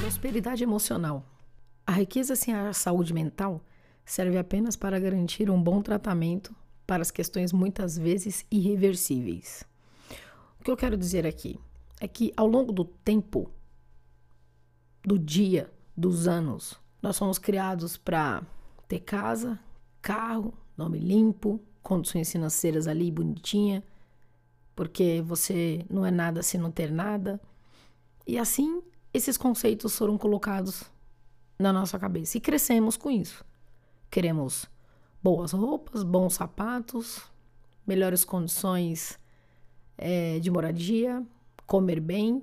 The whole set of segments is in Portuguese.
Prosperidade emocional. A riqueza sem a saúde mental serve apenas para garantir um bom tratamento para as questões muitas vezes irreversíveis. O que eu quero dizer aqui é que ao longo do tempo, do dia, dos anos, nós somos criados para ter casa, carro, nome limpo, condições financeiras ali bonitinha, porque você não é nada se não ter nada. E assim, esses conceitos foram colocados na nossa cabeça e crescemos com isso. Queremos boas roupas, bons sapatos, melhores condições é, de moradia, comer bem.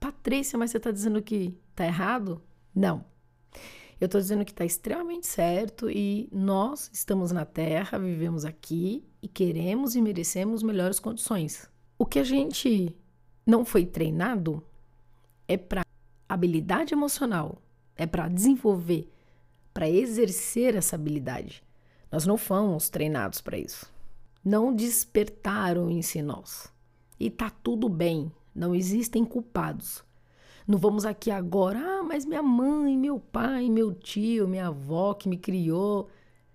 Patrícia, mas você está dizendo que está errado? Não. Eu estou dizendo que está extremamente certo e nós estamos na Terra, vivemos aqui e queremos e merecemos melhores condições. O que a gente não foi treinado é para habilidade emocional, é para desenvolver, para exercer essa habilidade. Nós não fomos treinados para isso. Não despertaram isso em nós. E tá tudo bem, não existem culpados. Não vamos aqui agora, ah, mas minha mãe, meu pai, meu tio, minha avó que me criou,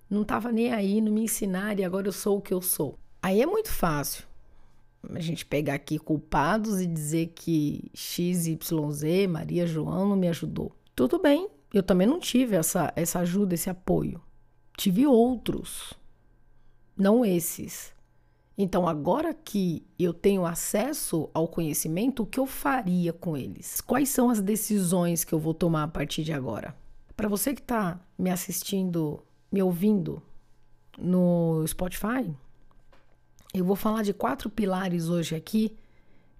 não estava nem aí, não me ensinaram e agora eu sou o que eu sou. Aí é muito fácil a gente pegar aqui culpados e dizer que XYZ, Maria João não me ajudou. Tudo bem, eu também não tive essa, essa ajuda, esse apoio. Tive outros, não esses. Então, agora que eu tenho acesso ao conhecimento, o que eu faria com eles? Quais são as decisões que eu vou tomar a partir de agora? Para você que está me assistindo, me ouvindo no Spotify, eu vou falar de quatro pilares hoje aqui,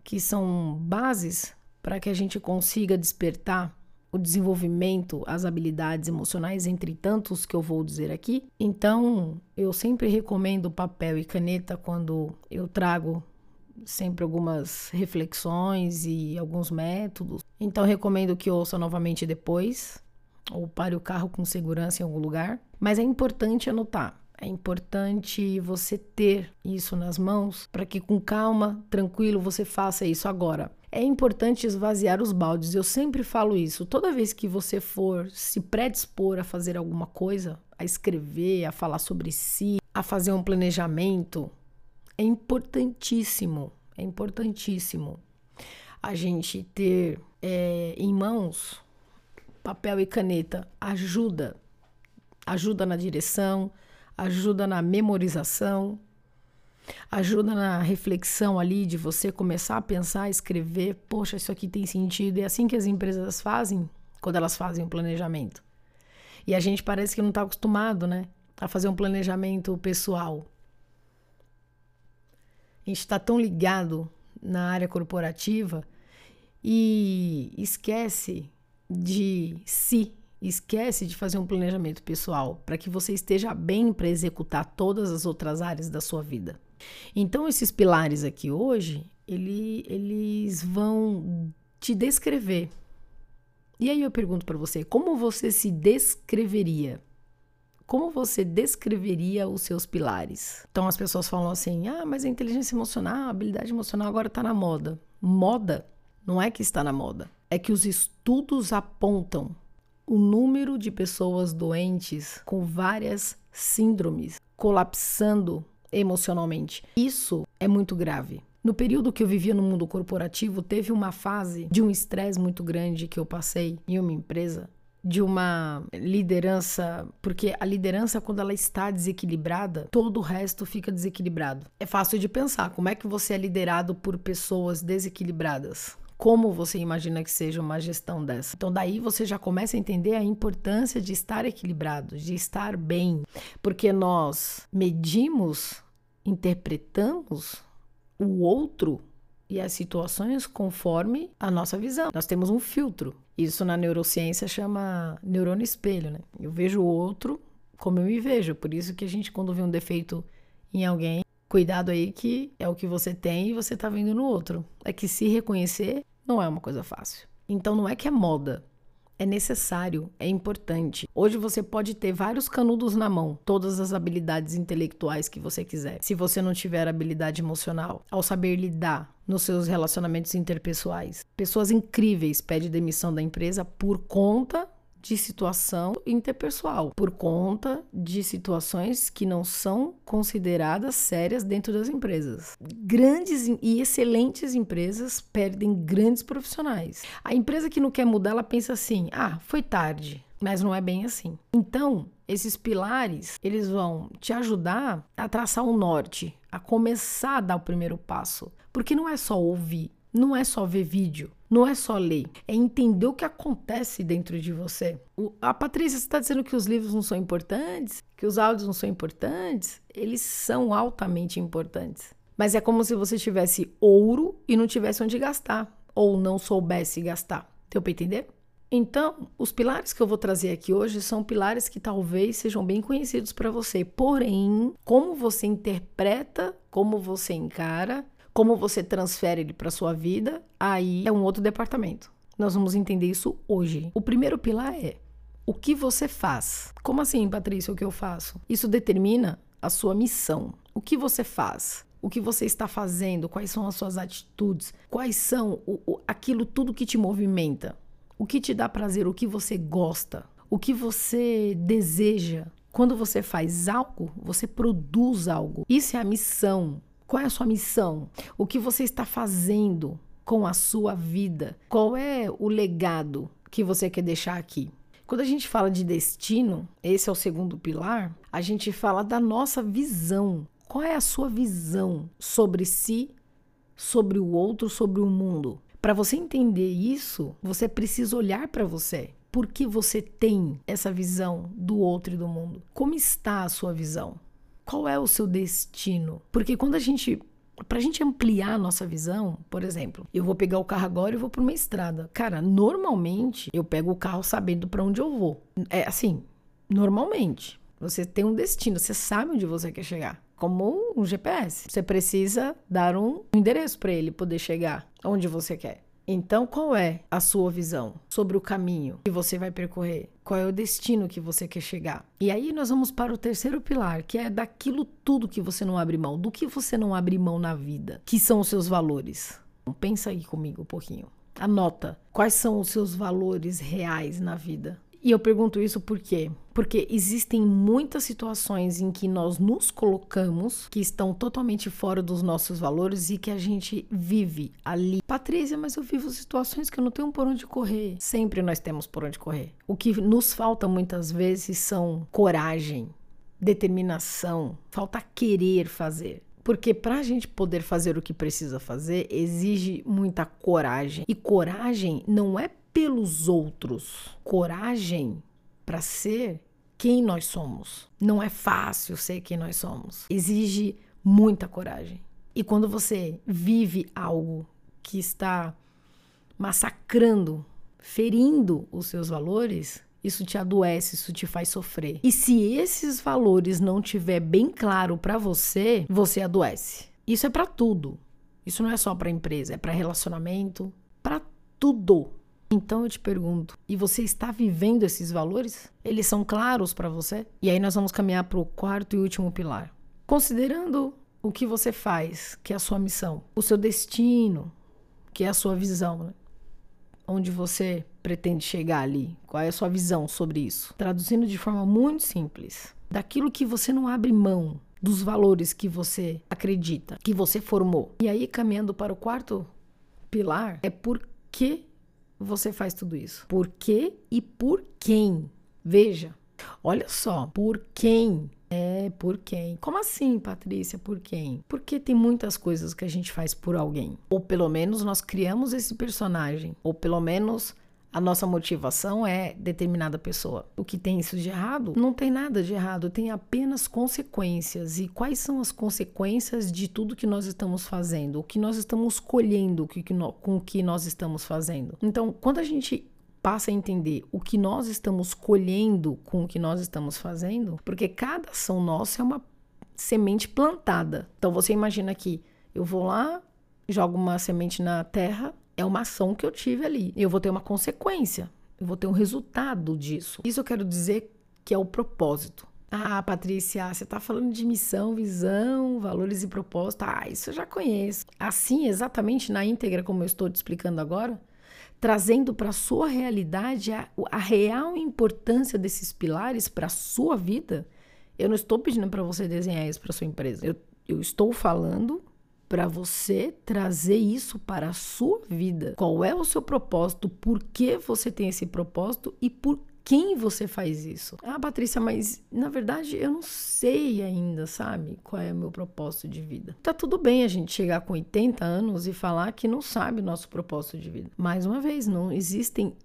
que são bases para que a gente consiga despertar o desenvolvimento, as habilidades emocionais, entre tantos que eu vou dizer aqui. Então, eu sempre recomendo papel e caneta quando eu trago sempre algumas reflexões e alguns métodos. Então, recomendo que ouça novamente depois ou pare o carro com segurança em algum lugar. Mas é importante anotar. É importante você ter isso nas mãos para que com calma, tranquilo, você faça isso agora. É importante esvaziar os baldes. Eu sempre falo isso. Toda vez que você for se predispor a fazer alguma coisa, a escrever, a falar sobre si, a fazer um planejamento, é importantíssimo, é importantíssimo a gente ter é, em mãos papel e caneta. Ajuda, ajuda na direção, ajuda na memorização, ajuda na reflexão ali de você começar a pensar, escrever, poxa, isso aqui tem sentido. É assim que as empresas fazem quando elas fazem o planejamento. E a gente parece que não está acostumado, né, a fazer um planejamento pessoal. A gente está tão ligado na área corporativa e esquece de si, esquece de fazer um planejamento pessoal para que você esteja bem para executar todas as outras áreas da sua vida. Então, esses pilares aqui hoje, ele, eles vão te descrever. E aí eu pergunto para você, como você se descreveria? Como você descreveria os seus pilares? Então as pessoas falam assim: ah, mas a inteligência emocional, a habilidade emocional agora está na moda. Moda não é que está na moda, é que os estudos apontam o número de pessoas doentes com várias síndromes colapsando emocionalmente. Isso é muito grave. No período que eu vivia no mundo corporativo, teve uma fase de um estresse muito grande que eu passei em uma empresa, de uma liderança, porque a liderança quando ela está desequilibrada, todo o resto fica desequilibrado. É fácil de pensar, como é que você é liderado por pessoas desequilibradas? Como você imagina que seja uma gestão dessa? Então, daí você já começa a entender a importância de estar equilibrado, de estar bem, porque nós medimos interpretamos o outro e as situações conforme a nossa visão. Nós temos um filtro. Isso na neurociência chama neurônio espelho, né? Eu vejo o outro como eu me vejo. Por isso que a gente, quando vê um defeito em alguém, cuidado aí que é o que você tem e você tá vendo no outro. É que se reconhecer não é uma coisa fácil. Então não é que é moda, é necessário, é importante. Hoje você pode ter vários canudos na mão, todas as habilidades intelectuais que você quiser. Se você não tiver habilidade emocional, ao saber lidar nos seus relacionamentos interpessoais, pessoas incríveis pedem demissão da empresa por conta de situação interpessoal, por conta de situações que não são consideradas sérias dentro das empresas. Grandes e excelentes empresas perdem grandes profissionais. A empresa que não quer mudar, ela pensa assim: ah, foi tarde. Mas não é bem assim. Então, esses pilares, eles vão te ajudar a traçar um norte, a começar a dar o primeiro passo. Porque não é só ouvir, não é só ver vídeo, não é só ler, é entender o que acontece dentro de você. O, a Patrícia está dizendo que os livros não são importantes, que os áudios não são importantes. Eles são altamente importantes. Mas é como se você tivesse ouro e não tivesse onde gastar, ou não soubesse gastar. Deu para entender? Então, os pilares que eu vou trazer aqui hoje são pilares que talvez sejam bem conhecidos para você, porém, como você interpreta, como você encara como você transfere ele para sua vida, aí é um outro departamento. Nós vamos entender isso hoje. O primeiro pilar é o que você faz. Como assim, Patrícia, o que eu faço? Isso determina a sua missão. O que você faz? O que você está fazendo? Quais são as suas atitudes? Quais são o, o, aquilo tudo que te movimenta? O que te dá prazer? O que você gosta? O que você deseja? Quando você faz algo, você produz algo. Isso é a missão. Qual é a sua missão? O que você está fazendo com a sua vida? Qual é o legado que você quer deixar aqui? Quando a gente fala de destino, esse é o segundo pilar, a gente fala da nossa visão. Qual é a sua visão sobre si, sobre o outro, sobre o mundo? Para você entender isso, você precisa olhar para você. Por que você tem essa visão do outro e do mundo? Como está a sua visão? Qual é o seu destino? Porque quando a gente para a gente ampliar a nossa visão, por exemplo, eu vou pegar o carro agora e vou para uma estrada. Cara, normalmente eu pego o carro sabendo para onde eu vou. É assim, normalmente. Você tem um destino, você sabe onde você quer chegar. Como um GPS. Você precisa dar um endereço para ele poder chegar onde você quer. Então, qual é a sua visão sobre o caminho que você vai percorrer? Qual é o destino que você quer chegar? E aí nós vamos para o terceiro pilar, que é daquilo tudo que você não abre mão, do que você não abre mão na vida, que são os seus valores. Pensa aí comigo um pouquinho. Anota quais são os seus valores reais na vida. E eu pergunto isso por quê? Porque existem muitas situações em que nós nos colocamos que estão totalmente fora dos nossos valores e que a gente vive ali. Patrícia, mas eu vivo situações que eu não tenho por onde correr. Sempre nós temos por onde correr. O que nos falta muitas vezes são coragem, determinação, falta querer fazer. Porque para a gente poder fazer o que precisa fazer, exige muita coragem. E coragem não é pelos outros. Coragem para ser quem nós somos. Não é fácil ser quem nós somos. Exige muita coragem. E quando você vive algo que está massacrando, ferindo os seus valores, isso te adoece, isso te faz sofrer. E se esses valores não tiver bem claro para você, você adoece. Isso é para tudo. Isso não é só para empresa, é para relacionamento, para tudo. Então eu te pergunto, e você está vivendo esses valores? Eles são claros para você? E aí nós vamos caminhar para o quarto e último pilar. Considerando o que você faz, que é a sua missão, o seu destino, que é a sua visão, né? onde você pretende chegar ali, qual é a sua visão sobre isso? Traduzindo de forma muito simples, daquilo que você não abre mão, dos valores que você acredita, que você formou. E aí, caminhando para o quarto pilar, é por que você faz tudo isso? Por quê e por quem? Veja, olha só, por quem? É, por quem? Como assim, Patrícia? Por quem? Porque tem muitas coisas que a gente faz por alguém. Ou pelo menos nós criamos esse personagem. Ou pelo menos a nossa motivação é determinada pessoa. O que tem isso de errado? Não tem nada de errado, tem apenas consequências. E quais são as consequências de tudo que nós estamos fazendo? O que nós estamos colhendo com o que nós estamos fazendo? Então, quando a gente passa a entender o que nós estamos colhendo com o que nós estamos fazendo, porque cada ação nossa é uma semente plantada. Então você imagina que eu vou lá, jogo uma semente na terra, é uma ação que eu tive ali. Eu vou ter uma consequência, eu vou ter um resultado disso. Isso eu quero dizer que é o propósito. Ah, Patrícia, você está falando de missão, visão, valores e propósito. Ah, isso eu já conheço. Assim, exatamente na íntegra, como eu estou te explicando agora, trazendo para a sua realidade a, a real importância desses pilares para a sua vida, eu não estou pedindo para você desenhar isso para sua empresa. Eu, eu estou falando para você trazer isso para a sua vida. Qual é o seu propósito? Por que você tem esse propósito e por quem você faz isso? Ah, Patrícia, mas na verdade eu não sei ainda, sabe? Qual é o meu propósito de vida. Tá tudo bem a gente chegar com 80 anos e falar que não sabe o nosso propósito de vida. Mais uma vez, não existem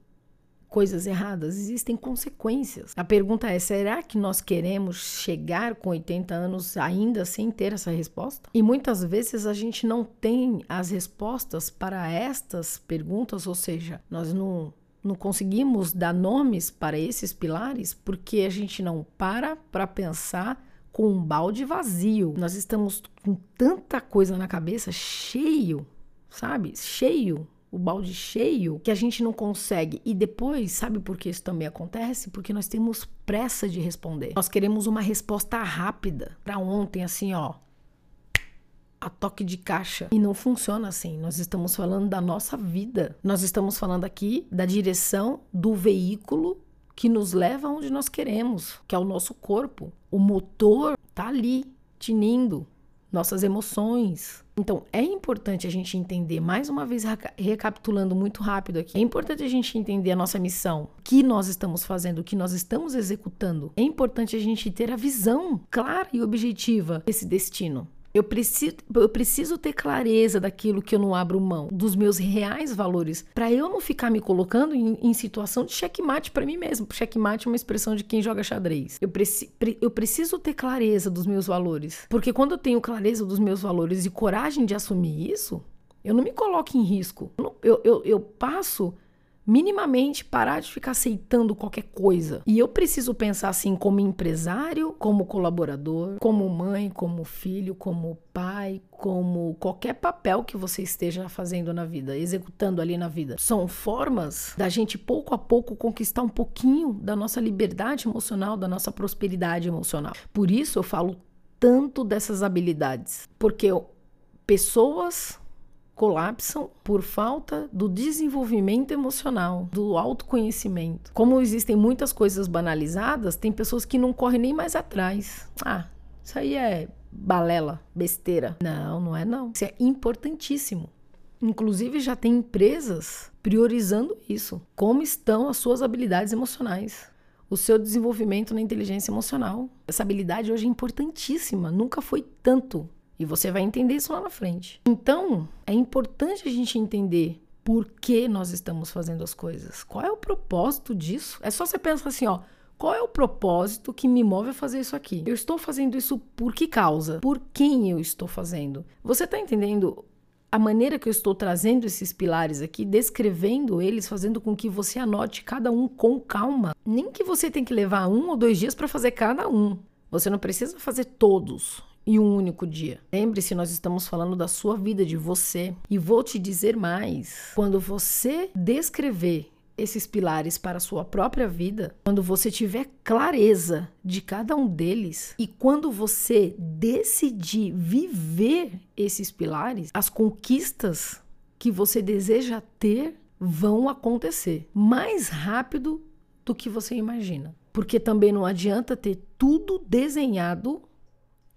coisas erradas, existem consequências. A pergunta é: será que nós queremos chegar com 80 anos ainda sem ter essa resposta? E muitas vezes a gente não tem as respostas para estas perguntas, ou seja, nós não não conseguimos dar nomes para esses pilares porque a gente não para para pensar com um balde vazio. Nós estamos com tanta coisa na cabeça, cheio, sabe? Cheio, o balde cheio, que a gente não consegue. E depois, sabe por que isso também acontece? Porque nós temos pressa de responder. Nós queremos uma resposta rápida para ontem, assim, ó a toque de caixa. E não funciona assim. Nós estamos falando da nossa vida. Nós estamos falando aqui da direção do veículo que nos leva aonde nós queremos, que é o nosso corpo. O motor tá ali, tinindo nossas emoções. Então, é importante a gente entender, mais uma vez recapitulando muito rápido aqui, é importante a gente entender a nossa missão, o que nós estamos fazendo, o que nós estamos executando. É importante a gente ter a visão clara e objetiva desse destino. Eu preciso, eu preciso ter clareza daquilo que eu não abro mão, dos meus reais valores, para eu não ficar me colocando em, em situação de checkmate para mim mesmo. Checkmate é uma expressão de quem joga xadrez. Eu, preci, eu preciso ter clareza dos meus valores, porque quando eu tenho clareza dos meus valores e coragem de assumir isso, eu não me coloco em risco. Eu, eu, eu passo minimamente parar de ficar aceitando qualquer coisa. E eu preciso pensar assim como empresário, como colaborador, como mãe, como filho, como pai, como qualquer papel que você esteja fazendo na vida, executando ali na vida. São formas da gente pouco a pouco conquistar um pouquinho da nossa liberdade emocional, da nossa prosperidade emocional. Por isso eu falo tanto dessas habilidades, porque pessoas colapsam por falta do desenvolvimento emocional, do autoconhecimento. Como existem muitas coisas banalizadas, tem pessoas que não correm nem mais atrás. Ah, isso aí é balela, besteira. Não, não é não. Isso é importantíssimo. Inclusive já tem empresas priorizando isso. Como estão as suas habilidades emocionais? O seu desenvolvimento na inteligência emocional. Essa habilidade hoje é importantíssima, nunca foi tanto e você vai entender isso lá na frente. Então, é importante a gente entender por que nós estamos fazendo as coisas. Qual é o propósito disso? É só você pensar assim, ó. Qual é o propósito que me move a fazer isso aqui? Eu estou fazendo isso por que causa? Por quem eu estou fazendo? Você está entendendo a maneira que eu estou trazendo esses pilares aqui, descrevendo eles, fazendo com que você anote cada um com calma? Nem que você tenha que levar um ou dois dias para fazer cada um. Você não precisa fazer todos em um único dia. Lembre-se, nós estamos falando da sua vida, de você. E vou te dizer mais: quando você descrever esses pilares para a sua própria vida, quando você tiver clareza de cada um deles e quando você decidir viver esses pilares, as conquistas que você deseja ter vão acontecer mais rápido do que você imagina. Porque também não adianta ter tudo desenhado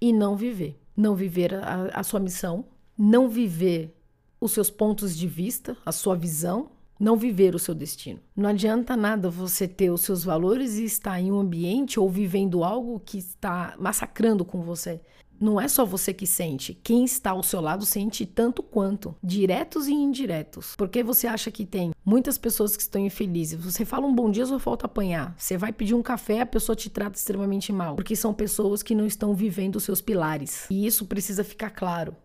e não viver. Não viver a, a sua missão, não viver os seus pontos de vista, a sua visão, não viver o seu destino. Não adianta nada você ter os seus valores e estar em um ambiente ou vivendo algo que está massacrando com você não é só você que sente. Quem está ao seu lado sente tanto quanto, diretos e indiretos. Porque você acha que tem muitas pessoas que estão infelizes. Você fala um bom dia, só falta apanhar. Você vai pedir um café, a pessoa te trata extremamente mal. Porque são pessoas que não estão vivendo os seus pilares. E isso precisa ficar claro.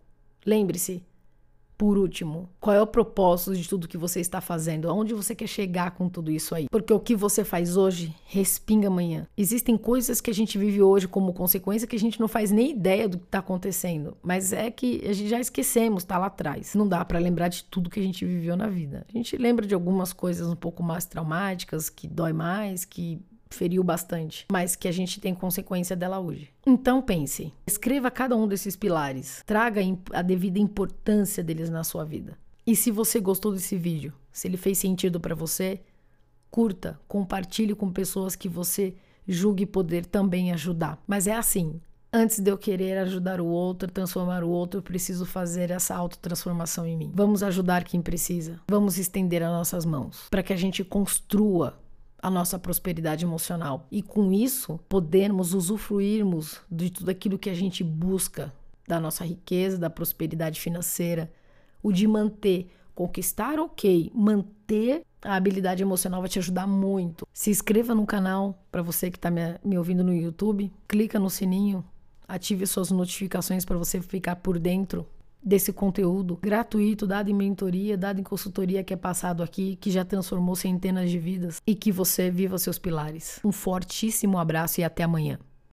Lembre-se, Por último, qual é o propósito de tudo que você está fazendo? Aonde você quer chegar com tudo isso aí? Porque o que você faz hoje respinga amanhã. Existem coisas que a gente vive hoje como consequência que a gente não faz nem ideia do que está acontecendo, mas é que a gente já esquecemos, tá lá atrás. Não dá para lembrar de tudo que a gente viveu na vida. A gente lembra de algumas coisas um pouco mais traumáticas, que dói mais, que feriu bastante, mas que a gente tem consequência dela hoje. Então pense, escreva cada um desses pilares, traga a devida importância deles na sua vida. E se você gostou desse vídeo, se ele fez sentido para você, curta, compartilhe com pessoas que você julgue poder também ajudar. Mas é assim, Antes de eu querer ajudar o outro, transformar o outro, eu preciso fazer essa autotransformação em mim. Vamos ajudar quem precisa. Vamos estender as nossas mãos para que a gente construa a nossa prosperidade emocional. E com isso, podermos usufruirmos de tudo aquilo que a gente busca, da nossa riqueza, da prosperidade financeira, o de manter, conquistar, ok, manter a habilidade emocional vai te ajudar muito. Se inscreva no canal para você que está me, me ouvindo no YouTube, clica no sininho, ative suas notificações para você ficar por dentro desse conteúdo gratuito, dado em mentoria, dado em consultoria que é passado aqui, que já transformou centenas de vidas e que você viva seus pilares. Um fortíssimo abraço e até amanhã.